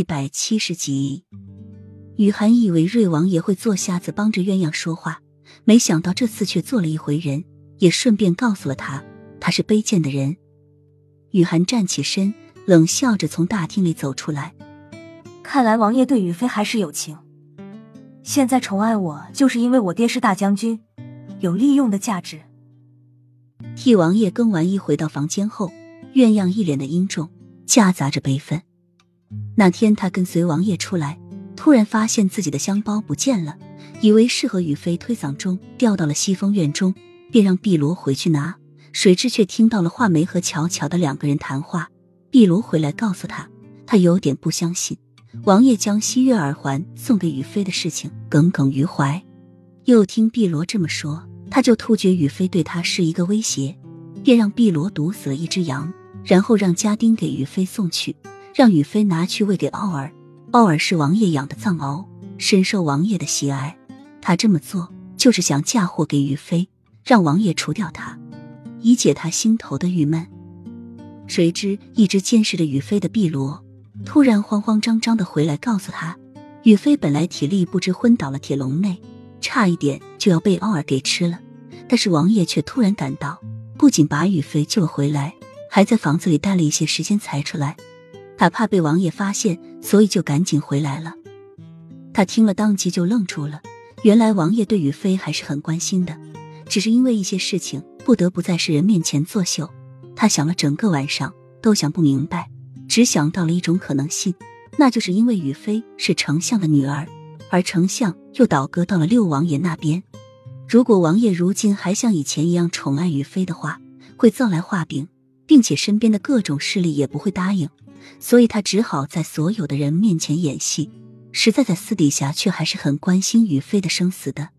一百七十集，雨涵以为瑞王爷会做瞎子帮着鸳鸯说话，没想到这次却做了一回人，也顺便告诉了他他是卑贱的人。雨涵站起身，冷笑着从大厅里走出来。看来王爷对雨飞还是有情，现在宠爱我，就是因为我爹是大将军，有利用的价值。替王爷更完衣回到房间后，鸳鸯一脸的阴重，夹杂着悲愤。那天他跟随王爷出来，突然发现自己的香包不见了，以为是和雨飞推搡中掉到了西风院中，便让碧罗回去拿。谁知却听到了画眉和巧巧的两个人谈话。碧罗回来告诉他，他有点不相信王爷将西月耳环送给雨飞的事情耿耿于怀。又听碧罗这么说，他就突觉雨飞对他是一个威胁，便让碧罗毒死了一只羊，然后让家丁给雨飞送去。让雨飞拿去喂给奥尔，奥尔是王爷养的藏獒，深受王爷的喜爱。他这么做就是想嫁祸给雨飞，让王爷除掉他，以解他心头的郁闷。谁知一直监视着雨飞的碧罗，突然慌慌张张的回来告诉他，雨飞本来体力不支昏倒了铁笼内，差一点就要被奥尔给吃了。但是王爷却突然赶到，不仅把雨飞救了回来，还在房子里待了一些时间才出来。他怕被王爷发现，所以就赶紧回来了。他听了当即就愣住了，原来王爷对雨飞还是很关心的，只是因为一些事情不得不在世人面前作秀。他想了整个晚上都想不明白，只想到了一种可能性，那就是因为雨飞是丞相的女儿，而丞相又倒戈到了六王爷那边。如果王爷如今还像以前一样宠爱雨飞的话，会造来画饼，并且身边的各种势力也不会答应。所以他只好在所有的人面前演戏，实在在私底下却还是很关心雨菲的生死的。